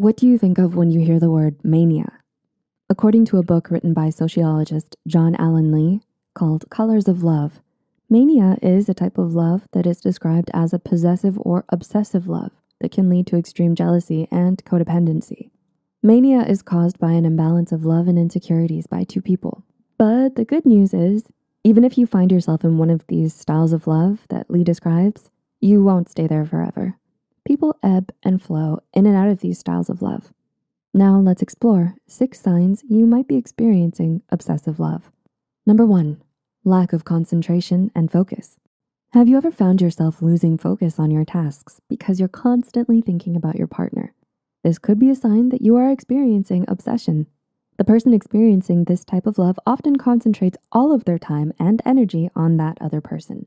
What do you think of when you hear the word mania? According to a book written by sociologist John Alan Lee called Colors of Love, mania is a type of love that is described as a possessive or obsessive love that can lead to extreme jealousy and codependency. Mania is caused by an imbalance of love and insecurities by two people. But the good news is, even if you find yourself in one of these styles of love that Lee describes, you won't stay there forever. People ebb and flow in and out of these styles of love. Now let's explore six signs you might be experiencing obsessive love. Number one, lack of concentration and focus. Have you ever found yourself losing focus on your tasks because you're constantly thinking about your partner? This could be a sign that you are experiencing obsession. The person experiencing this type of love often concentrates all of their time and energy on that other person.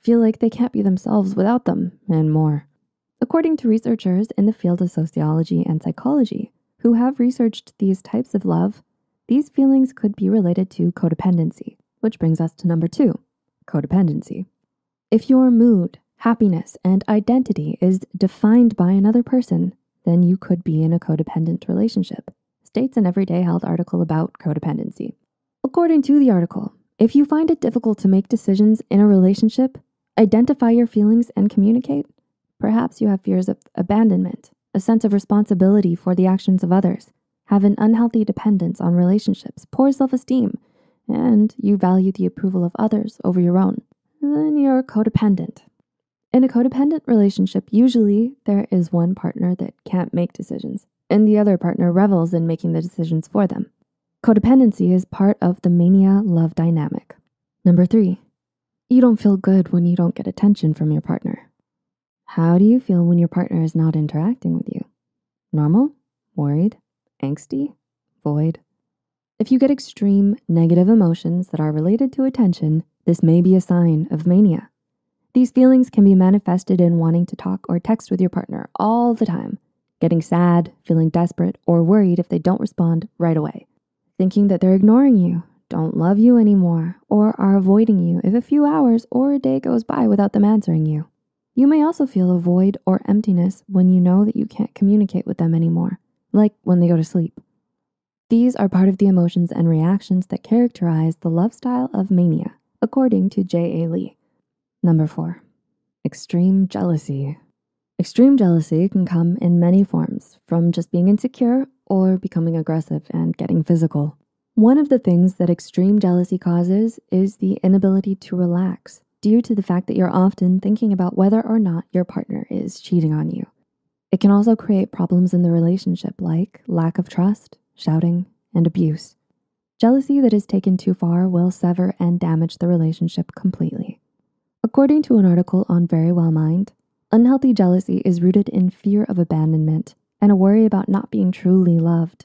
feel like they can't be themselves without them, and more. According to researchers in the field of sociology and psychology who have researched these types of love, these feelings could be related to codependency, which brings us to number two codependency. If your mood, happiness, and identity is defined by another person, then you could be in a codependent relationship, states an Everyday Health article about codependency. According to the article, if you find it difficult to make decisions in a relationship, identify your feelings and communicate, perhaps you have fears of abandonment, a sense of responsibility for the actions of others, have an unhealthy dependence on relationships, poor self esteem, and you value the approval of others over your own, then you're codependent. In a codependent relationship, usually there is one partner that can't make decisions, and the other partner revels in making the decisions for them. Codependency is part of the mania love dynamic. Number three, you don't feel good when you don't get attention from your partner. How do you feel when your partner is not interacting with you? Normal? Worried? Angsty? Void? If you get extreme negative emotions that are related to attention, this may be a sign of mania. These feelings can be manifested in wanting to talk or text with your partner all the time, getting sad, feeling desperate, or worried if they don't respond right away, thinking that they're ignoring you, don't love you anymore, or are avoiding you if a few hours or a day goes by without them answering you. You may also feel a void or emptiness when you know that you can't communicate with them anymore, like when they go to sleep. These are part of the emotions and reactions that characterize the love style of mania, according to J.A. Lee. Number four, extreme jealousy. Extreme jealousy can come in many forms, from just being insecure or becoming aggressive and getting physical. One of the things that extreme jealousy causes is the inability to relax due to the fact that you're often thinking about whether or not your partner is cheating on you. It can also create problems in the relationship like lack of trust, shouting, and abuse. Jealousy that is taken too far will sever and damage the relationship completely. According to an article on Verywell Mind, unhealthy jealousy is rooted in fear of abandonment and a worry about not being truly loved.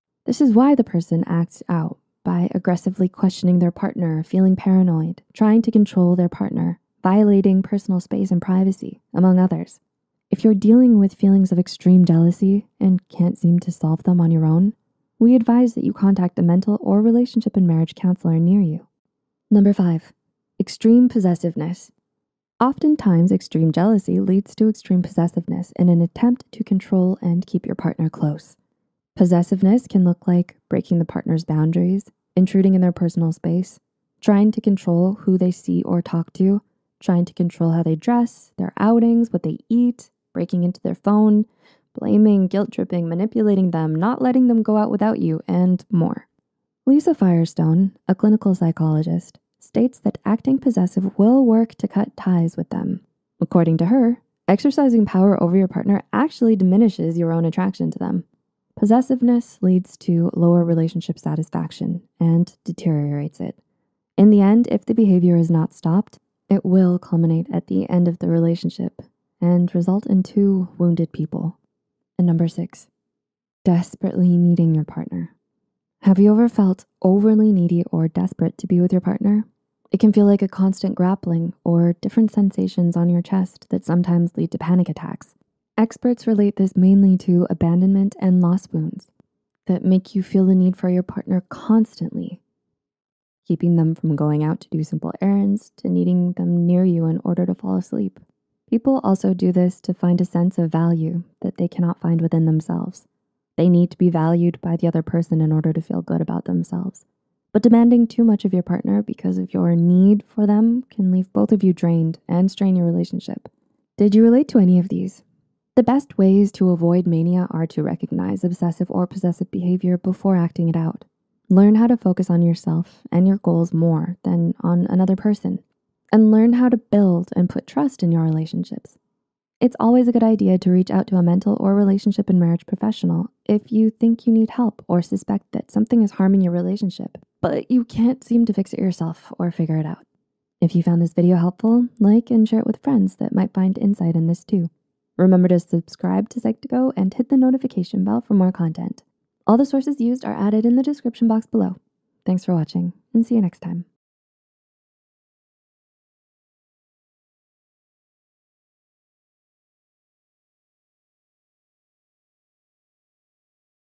This is why the person acts out by aggressively questioning their partner, feeling paranoid, trying to control their partner, violating personal space and privacy, among others. If you're dealing with feelings of extreme jealousy and can't seem to solve them on your own, we advise that you contact a mental or relationship and marriage counselor near you. Number five, extreme possessiveness. Oftentimes, extreme jealousy leads to extreme possessiveness in an attempt to control and keep your partner close. Possessiveness can look like breaking the partner's boundaries, intruding in their personal space, trying to control who they see or talk to, trying to control how they dress, their outings, what they eat, breaking into their phone, blaming, guilt tripping, manipulating them, not letting them go out without you, and more. Lisa Firestone, a clinical psychologist, states that acting possessive will work to cut ties with them. According to her, exercising power over your partner actually diminishes your own attraction to them. Possessiveness leads to lower relationship satisfaction and deteriorates it. In the end, if the behavior is not stopped, it will culminate at the end of the relationship and result in two wounded people. And number six, desperately needing your partner. Have you ever felt overly needy or desperate to be with your partner? It can feel like a constant grappling or different sensations on your chest that sometimes lead to panic attacks. Experts relate this mainly to abandonment and loss wounds that make you feel the need for your partner constantly, keeping them from going out to do simple errands to needing them near you in order to fall asleep. People also do this to find a sense of value that they cannot find within themselves. They need to be valued by the other person in order to feel good about themselves. But demanding too much of your partner because of your need for them can leave both of you drained and strain your relationship. Did you relate to any of these? The best ways to avoid mania are to recognize obsessive or possessive behavior before acting it out. Learn how to focus on yourself and your goals more than on another person, and learn how to build and put trust in your relationships. It's always a good idea to reach out to a mental or relationship and marriage professional if you think you need help or suspect that something is harming your relationship, but you can't seem to fix it yourself or figure it out. If you found this video helpful, like and share it with friends that might find insight in this too. Remember to subscribe to Psych2Go and hit the notification bell for more content. All the sources used are added in the description box below. Thanks for watching and see you next time.